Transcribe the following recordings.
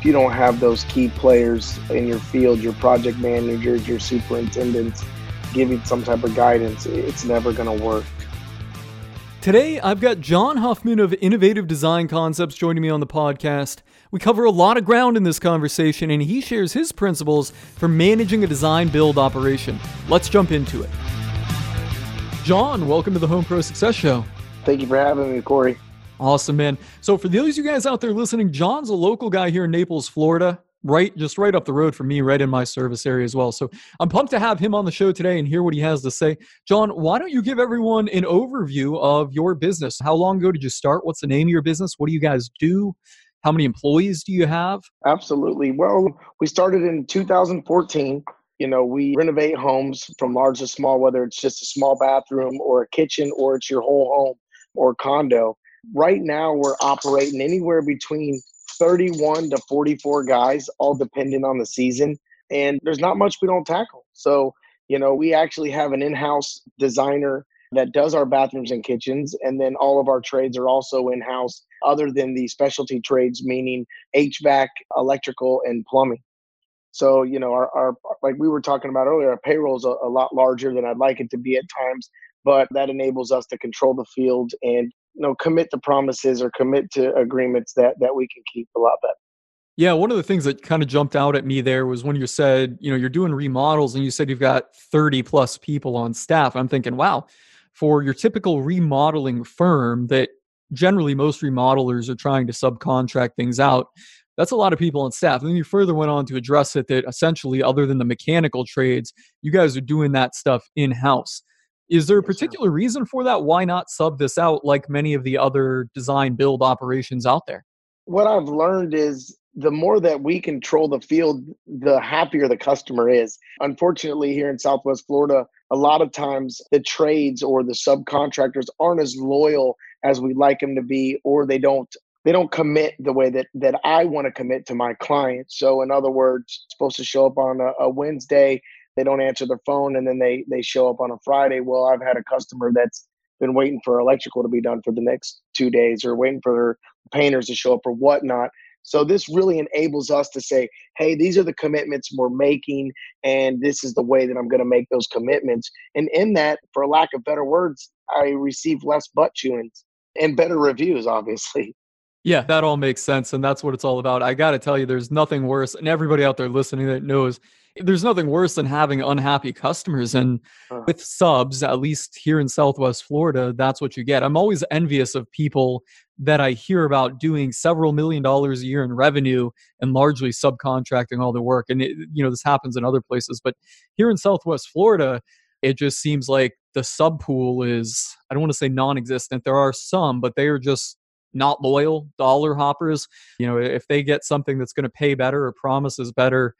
if you don't have those key players in your field, your project managers, your superintendents, giving some type of guidance, it's never going to work. Today, I've got John Huffman of Innovative Design Concepts joining me on the podcast. We cover a lot of ground in this conversation, and he shares his principles for managing a design build operation. Let's jump into it. John, welcome to the Home Pro Success Show. Thank you for having me, Corey. Awesome, man. So, for those of you guys out there listening, John's a local guy here in Naples, Florida right just right up the road from me right in my service area as well. So i'm pumped to have him on the show today and hear what he has to say. John why don't you give everyone an overview of your business? How long ago did you start? What's the name of your business? What do you guys do? How many employees do you have? Absolutely. Well we started in 2014 you know we renovate homes from large to small whether it's just a small bathroom or a kitchen or it's your whole home or condo right now we're operating anywhere between 31 to 44 guys, all depending on the season. And there's not much we don't tackle. So, you know, we actually have an in house designer that does our bathrooms and kitchens. And then all of our trades are also in house, other than the specialty trades, meaning HVAC, electrical, and plumbing. So, you know, our, our like we were talking about earlier, our payroll is a, a lot larger than I'd like it to be at times, but that enables us to control the field and you know commit to promises or commit to agreements that that we can keep a lot better. Yeah, one of the things that kind of jumped out at me there was when you said, you know, you're doing remodels and you said you've got 30 plus people on staff. I'm thinking, wow, for your typical remodeling firm that generally most remodelers are trying to subcontract things out, that's a lot of people on staff. And then you further went on to address it that essentially, other than the mechanical trades, you guys are doing that stuff in house. Is there a particular reason for that? Why not sub this out like many of the other design build operations out there? What I've learned is the more that we control the field, the happier the customer is. Unfortunately, here in Southwest Florida, a lot of times the trades or the subcontractors aren't as loyal as we'd like them to be, or they don't they don't commit the way that that I want to commit to my clients. So, in other words, supposed to show up on a, a Wednesday they don't answer their phone and then they they show up on a Friday. Well, I've had a customer that's been waiting for electrical to be done for the next two days or waiting for painters to show up or whatnot. So this really enables us to say, hey, these are the commitments we're making, and this is the way that I'm going to make those commitments. And in that, for lack of better words, I receive less butt chewings and better reviews, obviously. Yeah, that all makes sense. And that's what it's all about. I got to tell you, there's nothing worse. And everybody out there listening that knows there's nothing worse than having unhappy customers. And uh. with subs, at least here in Southwest Florida, that's what you get. I'm always envious of people that I hear about doing several million dollars a year in revenue and largely subcontracting all the work. And, it, you know, this happens in other places. But here in Southwest Florida, it just seems like the sub pool is, I don't want to say non existent. There are some, but they are just not loyal dollar hoppers. You know, if they get something that's going to pay better or promises better,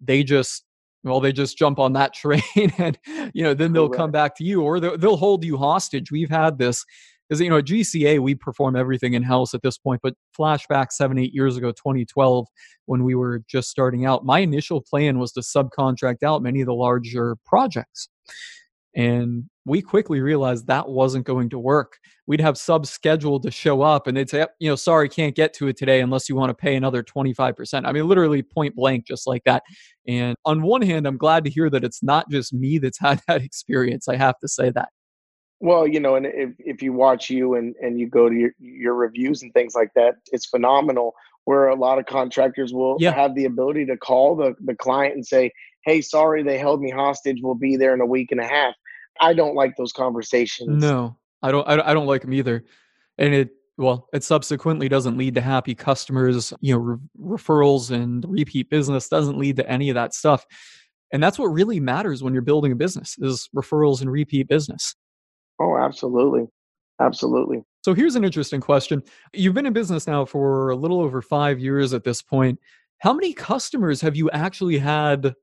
they just well they just jump on that train and you know then they'll come back to you or they'll, they'll hold you hostage we've had this because you know at gca we perform everything in house at this point but flashback seven eight years ago 2012 when we were just starting out my initial plan was to subcontract out many of the larger projects and we quickly realized that wasn't going to work. We'd have subs scheduled to show up and they'd say, you know, sorry, can't get to it today unless you want to pay another 25%. I mean, literally point blank, just like that. And on one hand, I'm glad to hear that it's not just me that's had that experience. I have to say that. Well, you know, and if, if you watch you and, and you go to your, your reviews and things like that, it's phenomenal where a lot of contractors will yeah. have the ability to call the, the client and say, hey, sorry, they held me hostage. We'll be there in a week and a half. I don't like those conversations. No, I don't. I don't like them either. And it well, it subsequently doesn't lead to happy customers. You know, re- referrals and repeat business doesn't lead to any of that stuff. And that's what really matters when you're building a business is referrals and repeat business. Oh, absolutely. Absolutely. So here's an interesting question. You've been in business now for a little over 5 years at this point. How many customers have you actually had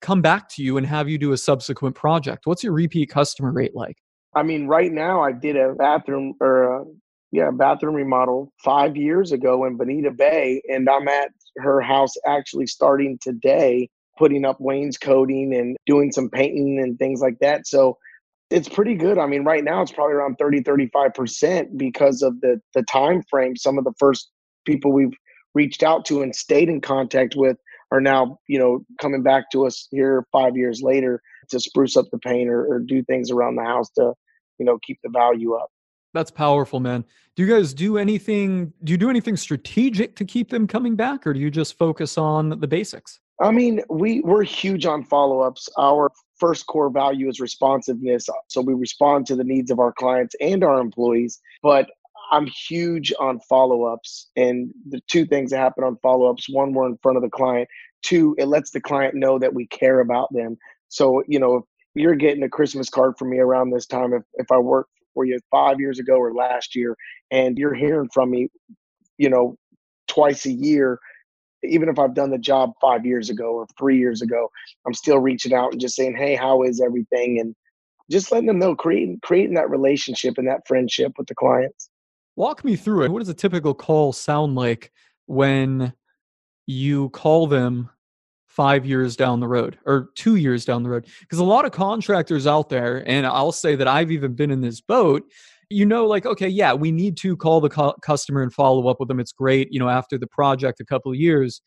come back to you and have you do a subsequent project? What's your repeat customer rate like? I mean, right now I did a bathroom or a, yeah, bathroom remodel five years ago in Bonita Bay, and I'm at her house actually starting today, putting up wainscoting and doing some painting and things like that. So it's pretty good. I mean, right now it's probably around 30, 35% because of the the time frame. Some of the first people we've reached out to and stayed in contact with are now, you know, coming back to us here five years later to spruce up the paint or, or do things around the house to, you know, keep the value up. That's powerful, man. Do you guys do anything? Do you do anything strategic to keep them coming back, or do you just focus on the basics? I mean, we we're huge on follow ups. Our first core value is responsiveness, so we respond to the needs of our clients and our employees. But I'm huge on follow ups, and the two things that happen on follow ups: one, we're in front of the client. Two, it lets the client know that we care about them. So you know, if you're getting a Christmas card from me around this time, if if I work for you five years ago or last year, and you're hearing from me, you know, twice a year, even if I've done the job five years ago or three years ago, I'm still reaching out and just saying, "Hey, how is everything?" and just letting them know, creating creating that relationship and that friendship with the clients. Walk me through it. What does a typical call sound like when you call them five years down the road or two years down the road. Because a lot of contractors out there, and I'll say that I've even been in this boat, you know, like, okay, yeah, we need to call the cu- customer and follow up with them. It's great, you know, after the project a couple of years.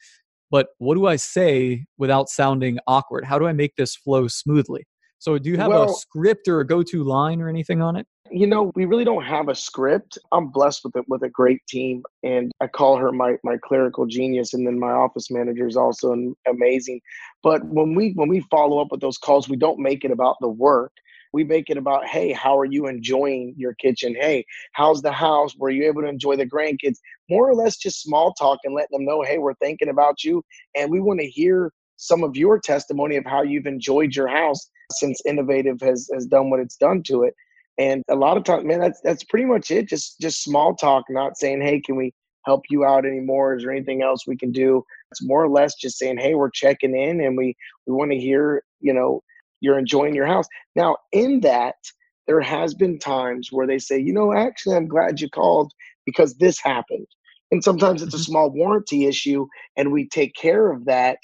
But what do I say without sounding awkward? How do I make this flow smoothly? So, do you have well, a script or a go to line or anything on it? You know, we really don't have a script. I'm blessed with it with a great team, and I call her my my clerical genius, and then my office manager is also amazing. But when we when we follow up with those calls, we don't make it about the work. We make it about, hey, how are you enjoying your kitchen? Hey, how's the house? Were you able to enjoy the grandkids? More or less just small talk and letting them know, hey, we're thinking about you, and we want to hear some of your testimony of how you've enjoyed your house since Innovative has has done what it's done to it. And a lot of times, man, that's that's pretty much it. Just just small talk, not saying, "Hey, can we help you out anymore? Is there anything else we can do?" It's more or less just saying, "Hey, we're checking in, and we we want to hear, you know, you're enjoying your house." Now, in that, there has been times where they say, "You know, actually, I'm glad you called because this happened." And sometimes it's a mm-hmm. small warranty issue, and we take care of that.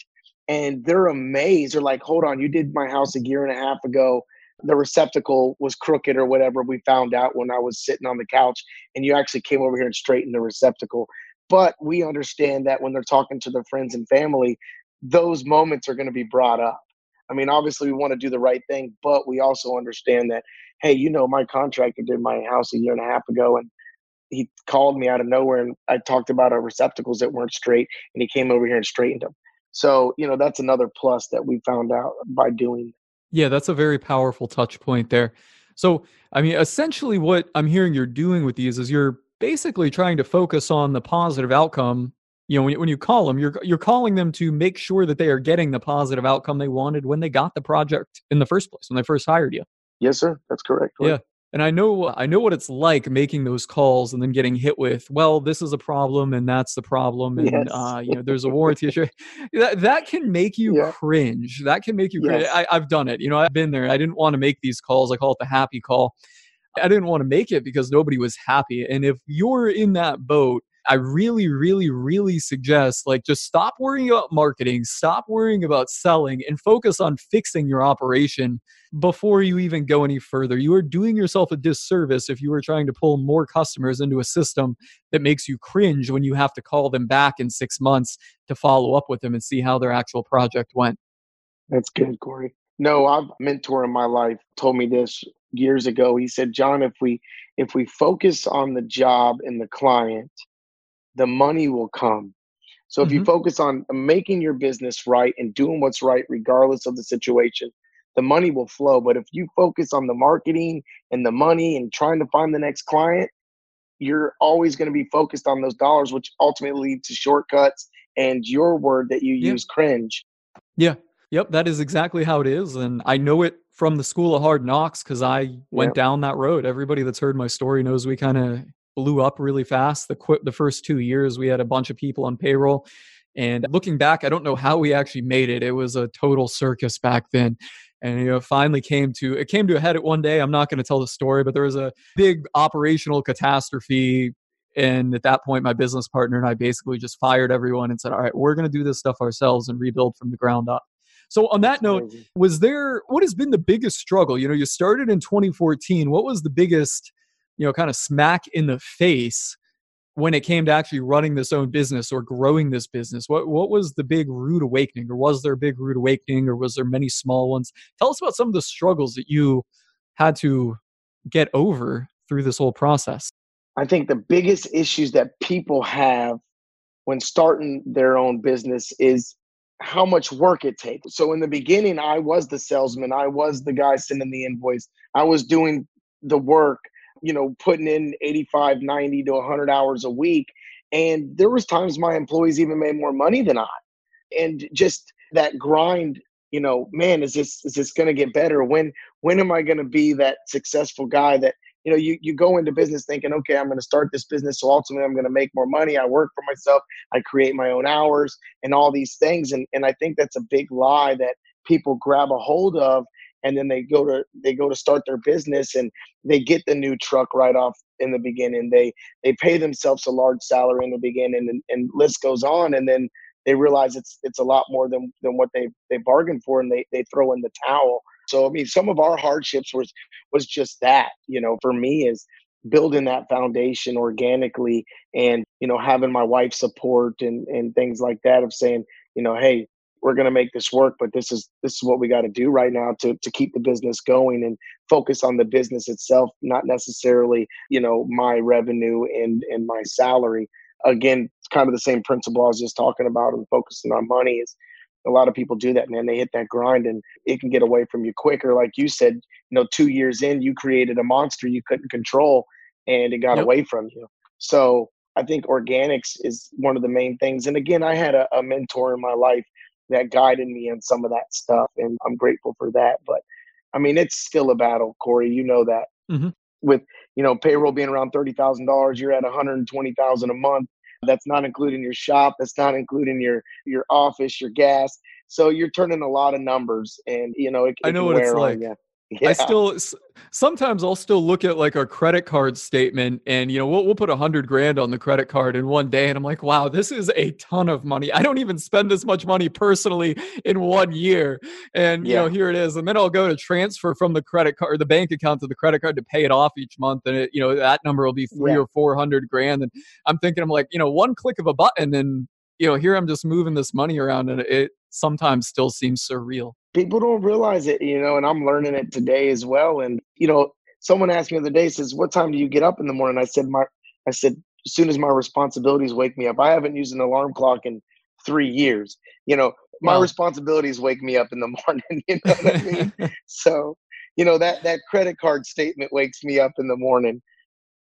And they're amazed. They're like, "Hold on, you did my house a year and a half ago." The receptacle was crooked or whatever we found out when I was sitting on the couch and you actually came over here and straightened the receptacle. But we understand that when they're talking to their friends and family, those moments are going to be brought up. I mean, obviously we want to do the right thing, but we also understand that, hey, you know, my contractor did my house a year and a half ago and he called me out of nowhere and I talked about our receptacles that weren't straight and he came over here and straightened them. So, you know, that's another plus that we found out by doing yeah, that's a very powerful touch point there. So, I mean, essentially, what I'm hearing you're doing with these is you're basically trying to focus on the positive outcome. You know, when you, when you call them, you're you're calling them to make sure that they are getting the positive outcome they wanted when they got the project in the first place when they first hired you. Yes, sir. That's correct. Yeah and i know i know what it's like making those calls and then getting hit with well this is a problem and that's the problem and yes. uh, you know there's a warranty issue. That, that can make you yeah. cringe. That can make you cringe. Yes. I, i've done it. You know i've been there. I didn't want to make these calls. I call it the happy call. I didn't want to make it because nobody was happy. And if you're in that boat I really, really, really suggest like just stop worrying about marketing, stop worrying about selling, and focus on fixing your operation before you even go any further. You are doing yourself a disservice if you are trying to pull more customers into a system that makes you cringe when you have to call them back in six months to follow up with them and see how their actual project went. That's good, Corey. No, I've mentor in my life told me this years ago. He said, John, if we if we focus on the job and the client the money will come. So if mm-hmm. you focus on making your business right and doing what's right, regardless of the situation, the money will flow. But if you focus on the marketing and the money and trying to find the next client, you're always going to be focused on those dollars, which ultimately lead to shortcuts and your word that you yeah. use, cringe. Yeah. Yep. That is exactly how it is. And I know it from the school of hard knocks because I went yep. down that road. Everybody that's heard my story knows we kind of blew up really fast. The qu- the first two years, we had a bunch of people on payroll. And looking back, I don't know how we actually made it. It was a total circus back then. And you know, finally came to it came to a head at one day. I'm not going to tell the story, but there was a big operational catastrophe. And at that point, my business partner and I basically just fired everyone and said, "All right, we're going to do this stuff ourselves and rebuild from the ground up." So on that note, was there what has been the biggest struggle? You know, you started in 2014. What was the biggest you know, kind of smack in the face when it came to actually running this own business or growing this business? What what was the big rude awakening, or was there a big rude awakening, or was there many small ones? Tell us about some of the struggles that you had to get over through this whole process. I think the biggest issues that people have when starting their own business is how much work it takes. So in the beginning, I was the salesman, I was the guy sending the invoice, I was doing the work you know putting in 85 90 to 100 hours a week. And there was times my employees even made more money than i. And just that grind you know man is this is this going to get better? When when am i going to be that successful guy that you know you, you go into business thinking okay i'm going to start this business so ultimately i'm going to make more money. I work for myself. I create my own hours and all these things. And and i think that's a big lie that people grab a hold of and then they go to they go to start their business and they get the new truck right off in the beginning. They they pay themselves a large salary in the beginning and, and list goes on and then they realize it's it's a lot more than than what they they bargained for and they they throw in the towel. So i mean some of our hardships was was just that you know for me is building that foundation organically and you know having my wife support and and things like that of saying you know hey we're going to make this work but this is this is what we got to do right now to to keep the business going and focus on the business itself not necessarily you know my revenue and and my salary again it's kind of the same principle i was just talking about and focusing on money is a lot of people do that man they hit that grind and it can get away from you quicker like you said you know two years in you created a monster you couldn't control and it got yep. away from you so I think organics is one of the main things. And again, I had a, a mentor in my life that guided me in some of that stuff, and I'm grateful for that. But I mean, it's still a battle, Corey. You know that. Mm-hmm. With you know payroll being around thirty thousand dollars, you're at one hundred twenty thousand a month. That's not including your shop. That's not including your your office, your gas. So you're turning a lot of numbers, and you know it, it I know what it's like. Yeah. I still sometimes I'll still look at like our credit card statement and you know we'll we'll put a hundred grand on the credit card in one day and I'm like wow this is a ton of money I don't even spend this much money personally in one year and you know here it is and then I'll go to transfer from the credit card or the bank account to the credit card to pay it off each month and it you know that number will be three yeah. or four hundred grand and I'm thinking I'm like you know one click of a button and you know here I'm just moving this money around and it sometimes still seems surreal people don't realize it, you know, and I'm learning it today as well. And, you know, someone asked me the other day, says, What time do you get up in the morning? I said, My I said, as soon as my responsibilities wake me up. I haven't used an alarm clock in three years. You know, my wow. responsibilities wake me up in the morning. You know what I mean? so, you know, that that credit card statement wakes me up in the morning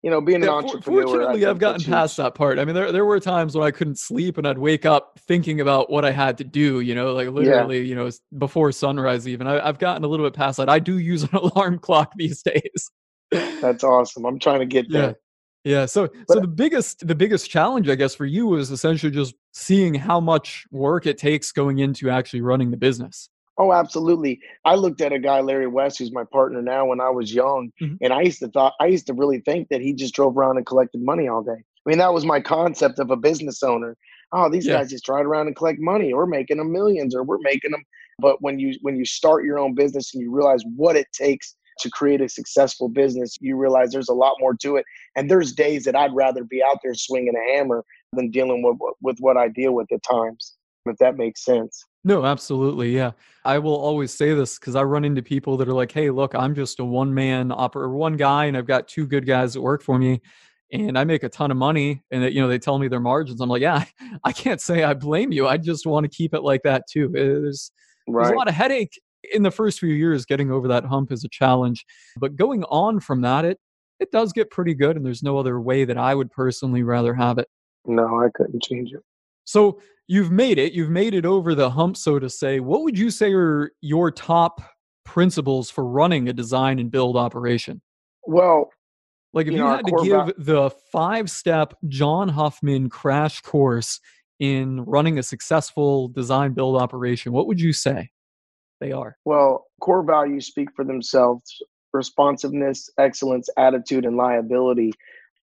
you know, being yeah, an entrepreneur. Fortunately, I've gotten past that part. I mean, there there were times when I couldn't sleep and I'd wake up thinking about what I had to do. You know, like literally, yeah. you know, before sunrise. Even I, have gotten a little bit past that. I do use an alarm clock these days. That's awesome. I'm trying to get there. Yeah. Yeah. So but, so the biggest the biggest challenge, I guess, for you was essentially just seeing how much work it takes going into actually running the business. Oh, absolutely. I looked at a guy, Larry West, who's my partner now when I was young, mm-hmm. and I used to thought I used to really think that he just drove around and collected money all day. I mean, that was my concept of a business owner. Oh, these yeah. guys just ride around and collect money. We're making them millions, or we're making them. But when you when you start your own business and you realize what it takes to create a successful business, you realize there's a lot more to it. And there's days that I'd rather be out there swinging a hammer than dealing with with what I deal with at times. If that makes sense. No, absolutely. Yeah. I will always say this because I run into people that are like, hey, look, I'm just a one man operator, one guy, and I've got two good guys that work for me and I make a ton of money and that, you know, they tell me their margins. I'm like, yeah, I can't say I blame you. I just want to keep it like that too. Eh, there's, right. there's a lot of headache in the first few years. Getting over that hump is a challenge, but going on from that, it, it does get pretty good. And there's no other way that I would personally rather have it. No, I couldn't change it. So you've made it. You've made it over the hump, so to say. What would you say are your top principles for running a design and build operation? Well, like if you, you know, had to give the five step John Huffman crash course in running a successful design build operation, what would you say they are? Well, core values speak for themselves responsiveness, excellence, attitude, and liability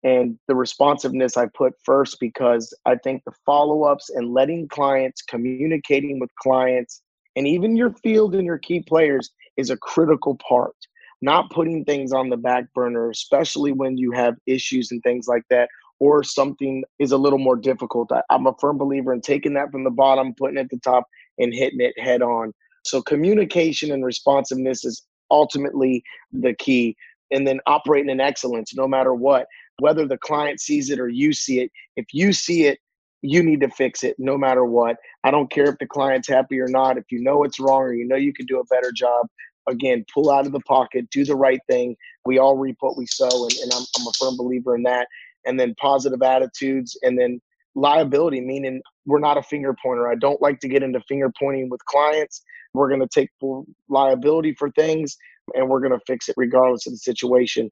and the responsiveness I put first because I think the follow ups and letting clients, communicating with clients, and even your field and your key players is a critical part. Not putting things on the back burner, especially when you have issues and things like that, or something is a little more difficult. I, I'm a firm believer in taking that from the bottom, putting it at the top, and hitting it head on. So communication and responsiveness is ultimately the key. And then operating in excellence, no matter what, whether the client sees it or you see it. If you see it, you need to fix it no matter what. I don't care if the client's happy or not. If you know it's wrong or you know you can do a better job, again, pull out of the pocket, do the right thing. We all reap what we sow, and, and I'm, I'm a firm believer in that. And then positive attitudes, and then liability, meaning we're not a finger pointer. I don't like to get into finger pointing with clients. We're going to take full liability for things, and we're going to fix it regardless of the situation.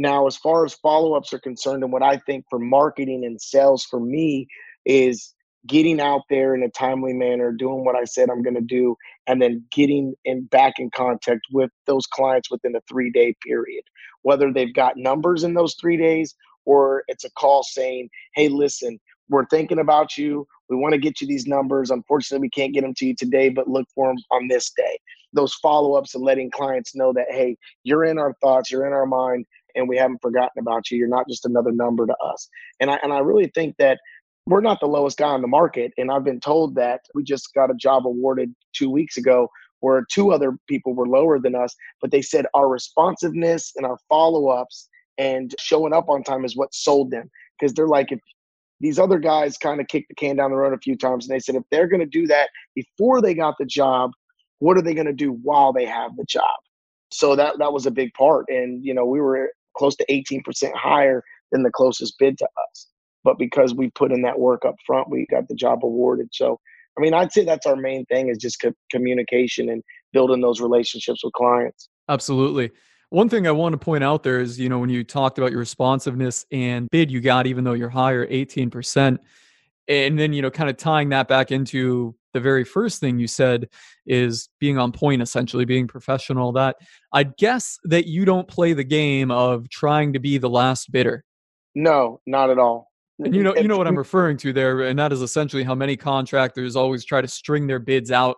Now, as far as follow ups are concerned, and what I think for marketing and sales for me is getting out there in a timely manner, doing what I said I'm going to do, and then getting in back in contact with those clients within a three day period. Whether they've got numbers in those three days or it's a call saying, hey, listen, we're thinking about you. We want to get you these numbers. Unfortunately, we can't get them to you today, but look for them on this day. Those follow ups and letting clients know that, hey, you're in our thoughts, you're in our mind, and we haven't forgotten about you. You're not just another number to us. And I, and I really think that we're not the lowest guy on the market. And I've been told that we just got a job awarded two weeks ago where two other people were lower than us, but they said our responsiveness and our follow ups and showing up on time is what sold them. Because they're like, if these other guys kind of kicked the can down the road a few times, and they said if they're going to do that before they got the job, what are they going to do while they have the job? So that that was a big part, and you know we were close to 18% higher than the closest bid to us but because we put in that work up front, we got the job awarded. So, I mean, I'd say that's our main thing is just co- communication and building those relationships with clients. Absolutely. One thing I want to point out there is, you know, when you talked about your responsiveness and bid you got, even though you're higher, 18%, and then, you know, kind of tying that back into the very first thing you said is being on point, essentially being professional. That I'd guess that you don't play the game of trying to be the last bidder. No, not at all. And you know, you know what I'm referring to there, and that is essentially how many contractors always try to string their bids out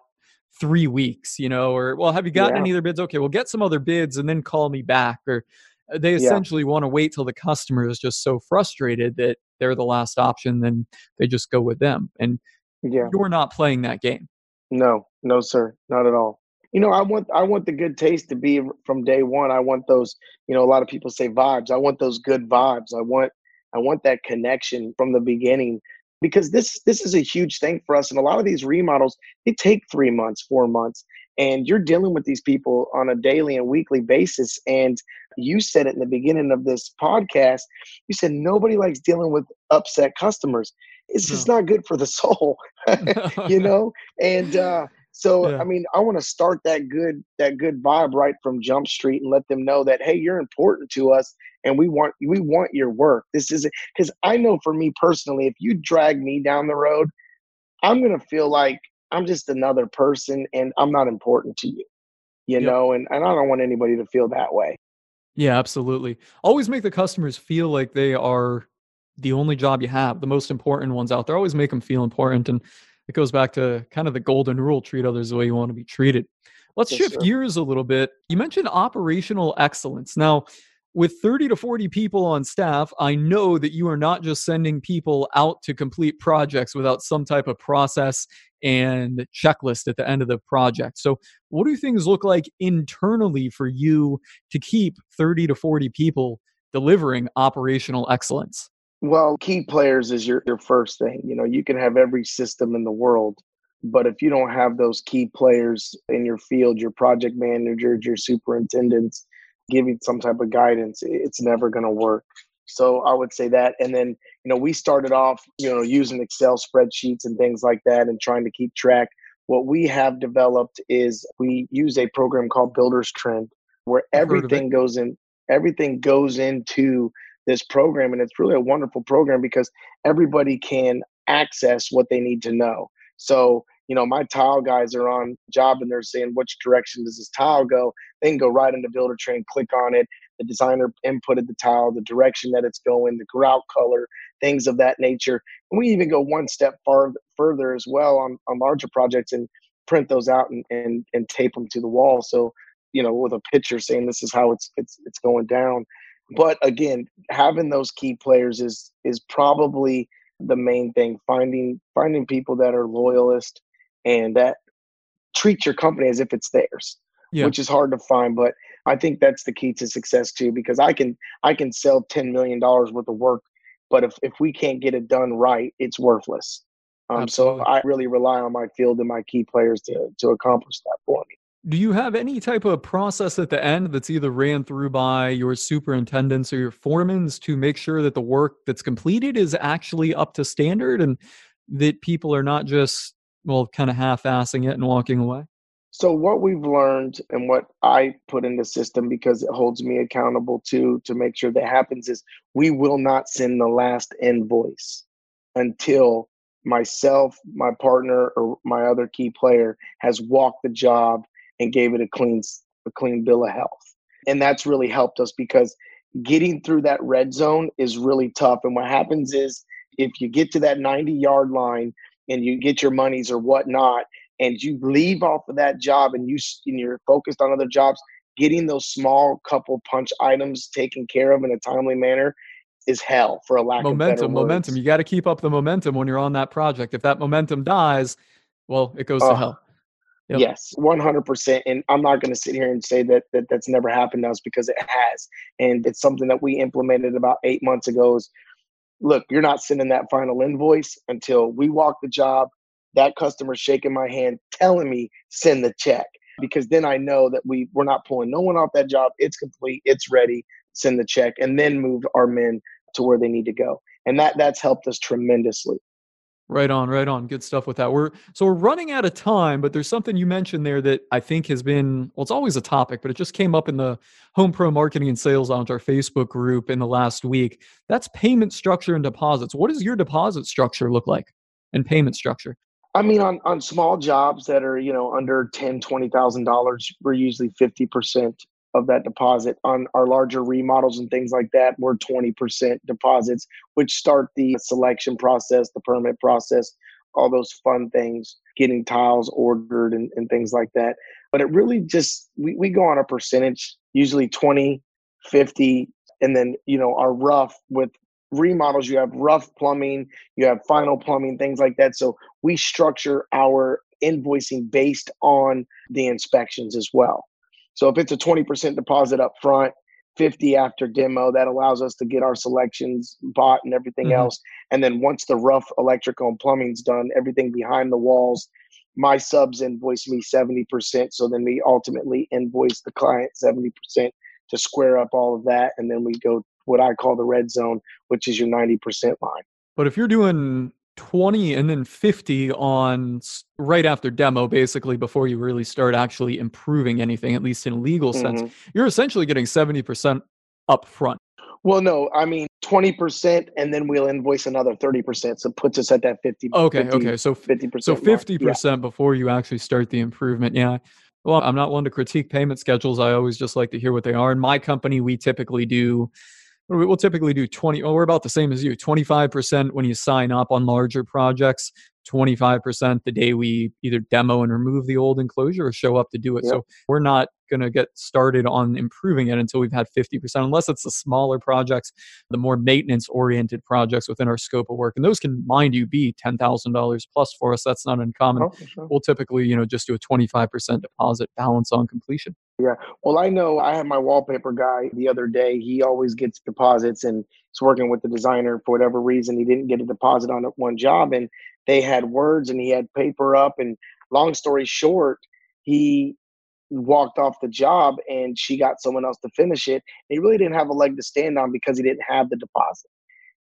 three weeks, you know, or well, have you gotten yeah. any other bids? Okay, well, get some other bids and then call me back. Or uh, they essentially yeah. want to wait till the customer is just so frustrated that they're the last option, then they just go with them. And yeah. you're not playing that game. No, no, sir, not at all. You know, I want I want the good taste to be from day one. I want those, you know, a lot of people say vibes. I want those good vibes. I want I want that connection from the beginning because this this is a huge thing for us and a lot of these remodels they take 3 months, 4 months and you're dealing with these people on a daily and weekly basis and you said it in the beginning of this podcast you said nobody likes dealing with upset customers it's no. just not good for the soul you know and uh so yeah. I mean, I want to start that good that good vibe right from Jump Street and let them know that hey, you're important to us and we want we want your work. This is because I know for me personally, if you drag me down the road, I'm gonna feel like I'm just another person and I'm not important to you. You yep. know, and, and I don't want anybody to feel that way. Yeah, absolutely. Always make the customers feel like they are the only job you have, the most important ones out there. Always make them feel important. And it goes back to kind of the golden rule treat others the way you want to be treated. Let's yes, shift sir. gears a little bit. You mentioned operational excellence. Now, with 30 to 40 people on staff, I know that you are not just sending people out to complete projects without some type of process and checklist at the end of the project. So, what do things look like internally for you to keep 30 to 40 people delivering operational excellence? Well, key players is your, your first thing. You know, you can have every system in the world, but if you don't have those key players in your field, your project managers, your superintendents, giving some type of guidance, it's never going to work. So I would say that. And then, you know, we started off, you know, using Excel spreadsheets and things like that and trying to keep track. What we have developed is we use a program called Builders Trend where everything goes in everything goes into this program and it's really a wonderful program because everybody can access what they need to know so you know my tile guys are on job and they're saying which direction does this tile go? They can go right into Buildertrend click on it. The designer inputted the tile the direction that it's going the grout color things of that nature. And we even go one step far further as well on, on larger projects and print those out and, and and tape them to the wall. So you know with a picture saying this is how it's it's it's going down. But again, having those key players is is probably the main thing. Finding finding people that are loyalist and that treat your company as if it's theirs, yeah. which is hard to find. But I think that's the key to success too, because I can I can sell ten million dollars worth of work, but if if we can't get it done right, it's worthless. Um, so I really rely on my field and my key players to to accomplish that for me. Do you have any type of process at the end that's either ran through by your superintendents or your foremans to make sure that the work that's completed is actually up to standard and that people are not just well kind of half-assing it and walking away? So what we've learned and what I put in the system because it holds me accountable to to make sure that happens is we will not send the last invoice until myself, my partner, or my other key player has walked the job and gave it a clean a clean bill of health. And that's really helped us because getting through that red zone is really tough. And what happens is if you get to that 90 yard line and you get your monies or whatnot, and you leave off of that job and you and you're focused on other jobs, getting those small couple punch items taken care of in a timely manner is hell for a lack momentum, of momentum. You got to keep up the momentum when you're on that project. If that momentum dies, well, it goes uh, to hell. Yep. Yes, 100%. And I'm not going to sit here and say that, that that's never happened to us because it has. And it's something that we implemented about eight months ago is look, you're not sending that final invoice until we walk the job. That customer shaking my hand, telling me send the check because then I know that we we're not pulling no one off that job. It's complete. It's ready. Send the check and then move our men to where they need to go. And that that's helped us tremendously. Right on, right on. Good stuff with that. We're so we're running out of time, but there's something you mentioned there that I think has been well, it's always a topic, but it just came up in the Home Pro Marketing and Sales Lounge, our Facebook group in the last week. That's payment structure and deposits. What does your deposit structure look like and payment structure? I mean, on, on small jobs that are, you know, under ten, twenty thousand dollars, we're usually fifty percent of that deposit. On our larger remodels and things like that, we're 20% deposits, which start the selection process, the permit process, all those fun things, getting tiles ordered and, and things like that. But it really just, we, we go on a percentage, usually 20, 50, and then, you know, our rough with remodels, you have rough plumbing, you have final plumbing, things like that. So we structure our invoicing based on the inspections as well. So if it's a 20% deposit up front, 50 after demo, that allows us to get our selections bought and everything mm-hmm. else. And then once the rough electrical and plumbing's done, everything behind the walls, my subs invoice me 70%. So then we ultimately invoice the client 70% to square up all of that. And then we go what I call the red zone, which is your 90% line. But if you're doing 20 and then 50 on right after demo basically before you really start actually improving anything at least in legal sense mm-hmm. you're essentially getting 70% up front well no i mean 20% and then we'll invoice another 30% so it puts us at that 50 okay 50, okay so 50% so 50% yeah. before you actually start the improvement yeah well i'm not one to critique payment schedules i always just like to hear what they are in my company we typically do we'll typically do 20 well we're about the same as you 25% when you sign up on larger projects 25% the day we either demo and remove the old enclosure or show up to do it yep. so we're not going to get started on improving it until we've had 50% unless it's the smaller projects the more maintenance oriented projects within our scope of work and those can mind you be $10000 plus for us that's not uncommon oh, sure. we'll typically you know just do a 25% deposit balance on completion yeah. Well, I know I had my wallpaper guy the other day. He always gets deposits and he's working with the designer for whatever reason. He didn't get a deposit on one job and they had words and he had paper up. And long story short, he walked off the job and she got someone else to finish it. He really didn't have a leg to stand on because he didn't have the deposit.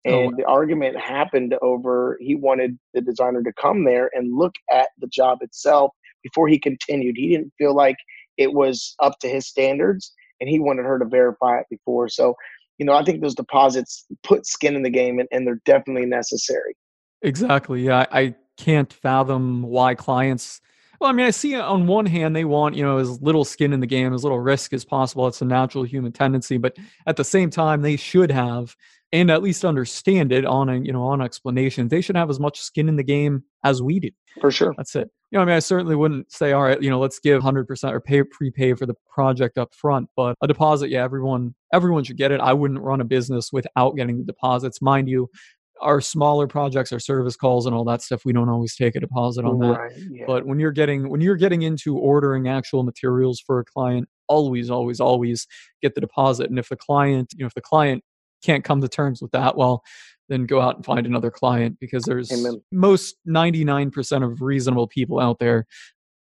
Oh, and oh. the argument happened over he wanted the designer to come there and look at the job itself before he continued. He didn't feel like it was up to his standards and he wanted her to verify it before. So, you know, I think those deposits put skin in the game and, and they're definitely necessary. Exactly. Yeah. I can't fathom why clients well, I mean, I see uh, on one hand they want, you know, as little skin in the game, as little risk as possible. It's a natural human tendency, but at the same time, they should have and at least understand it on a you know on explanation. They should have as much skin in the game as we do. For sure. That's it. You know i mean i certainly wouldn't say all right you know let's give 100% or pay prepay for the project up front but a deposit yeah everyone everyone should get it. I wouldn't run a business without getting the deposits. Mind you our smaller projects our service calls and all that stuff we don't always take a deposit on that right, yeah. but when you're getting when you're getting into ordering actual materials for a client always always always get the deposit and if the client you know if the client can't come to terms with that well then go out and find another client because there's Amen. most 99% of reasonable people out there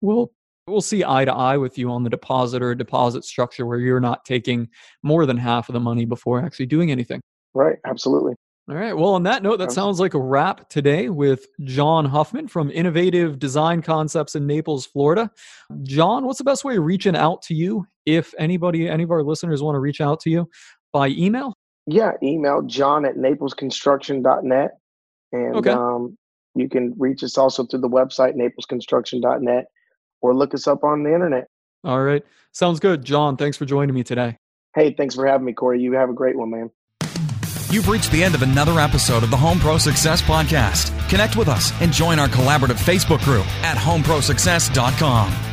will will see eye to eye with you on the deposit or deposit structure where you're not taking more than half of the money before actually doing anything right absolutely all right. Well, on that note, that sounds like a wrap today with John Huffman from Innovative Design Concepts in Naples, Florida. John, what's the best way of reaching out to you if anybody, any of our listeners want to reach out to you by email? Yeah, email john at naplesconstruction.net. And okay. um, you can reach us also through the website, naplesconstruction.net, or look us up on the internet. All right. Sounds good. John, thanks for joining me today. Hey, thanks for having me, Corey. You have a great one, man. You've reached the end of another episode of the Home Pro Success Podcast. Connect with us and join our collaborative Facebook group at homeprosuccess.com.